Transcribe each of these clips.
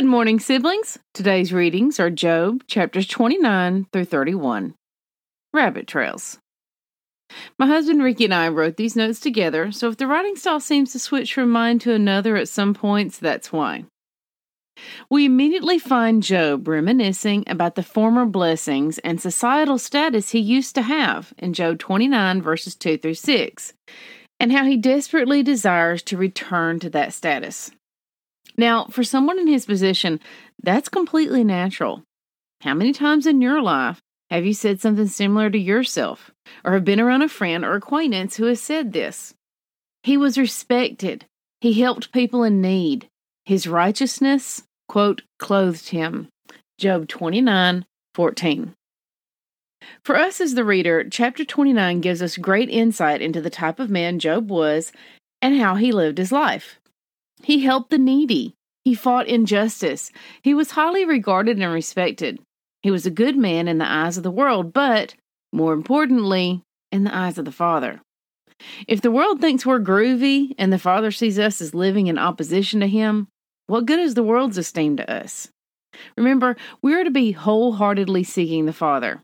Good morning, siblings. Today's readings are Job chapters 29 through 31. Rabbit Trails. My husband Ricky and I wrote these notes together, so if the writing style seems to switch from mine to another at some points, that's why. We immediately find Job reminiscing about the former blessings and societal status he used to have in Job 29, verses 2 through 6, and how he desperately desires to return to that status. Now, for someone in his position, that's completely natural. How many times in your life have you said something similar to yourself, or have been around a friend or acquaintance who has said this? He was respected. He helped people in need. His righteousness, quote, clothed him. Job 29 14. For us as the reader, chapter 29 gives us great insight into the type of man Job was and how he lived his life. He helped the needy. He fought injustice. He was highly regarded and respected. He was a good man in the eyes of the world, but, more importantly, in the eyes of the Father. If the world thinks we're groovy and the Father sees us as living in opposition to Him, what good is the world's esteem to us? Remember, we are to be wholeheartedly seeking the Father.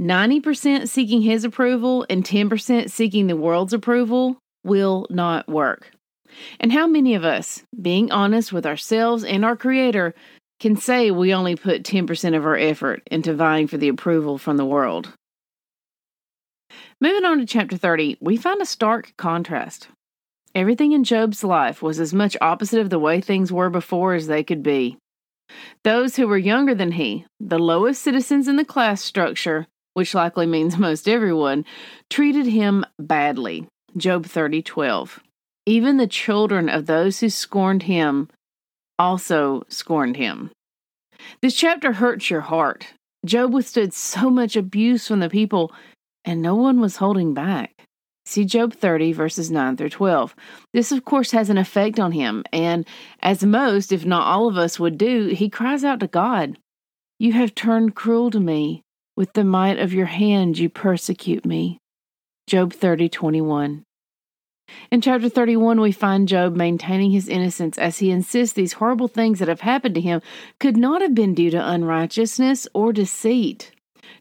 90% seeking His approval and 10% seeking the world's approval will not work. And how many of us, being honest with ourselves and our Creator, can say we only put 10% of our effort into vying for the approval from the world? Moving on to chapter 30, we find a stark contrast. Everything in Job's life was as much opposite of the way things were before as they could be. Those who were younger than he, the lowest citizens in the class structure, which likely means most everyone, treated him badly. Job 30:12. Even the children of those who scorned him also scorned him. This chapter hurts your heart. Job withstood so much abuse from the people, and no one was holding back. See Job 30, verses 9 through 12. This, of course, has an effect on him, and as most, if not all of us, would do, he cries out to God You have turned cruel to me. With the might of your hand, you persecute me. Job 30, 21. In chapter 31, we find Job maintaining his innocence as he insists these horrible things that have happened to him could not have been due to unrighteousness or deceit.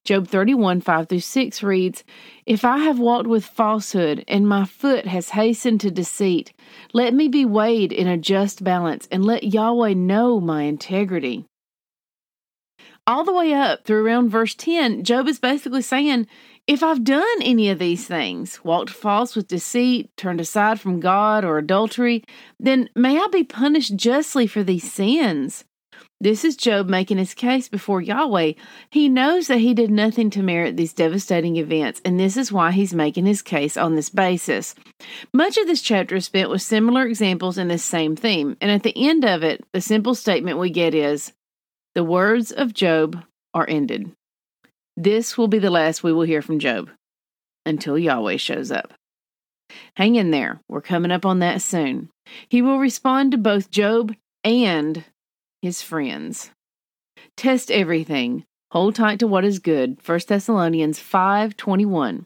Job 31, 5 through 6 reads, If I have walked with falsehood, and my foot has hastened to deceit, let me be weighed in a just balance, and let Yahweh know my integrity. All the way up through around verse 10, Job is basically saying, if I've done any of these things, walked false with deceit, turned aside from God, or adultery, then may I be punished justly for these sins. This is Job making his case before Yahweh. He knows that he did nothing to merit these devastating events, and this is why he's making his case on this basis. Much of this chapter is spent with similar examples in this same theme, and at the end of it, the simple statement we get is The words of Job are ended. This will be the last we will hear from Job until Yahweh shows up. Hang in there. We're coming up on that soon. He will respond to both Job and his friends. Test everything. Hold tight to what is good. 1 Thessalonians 5:21.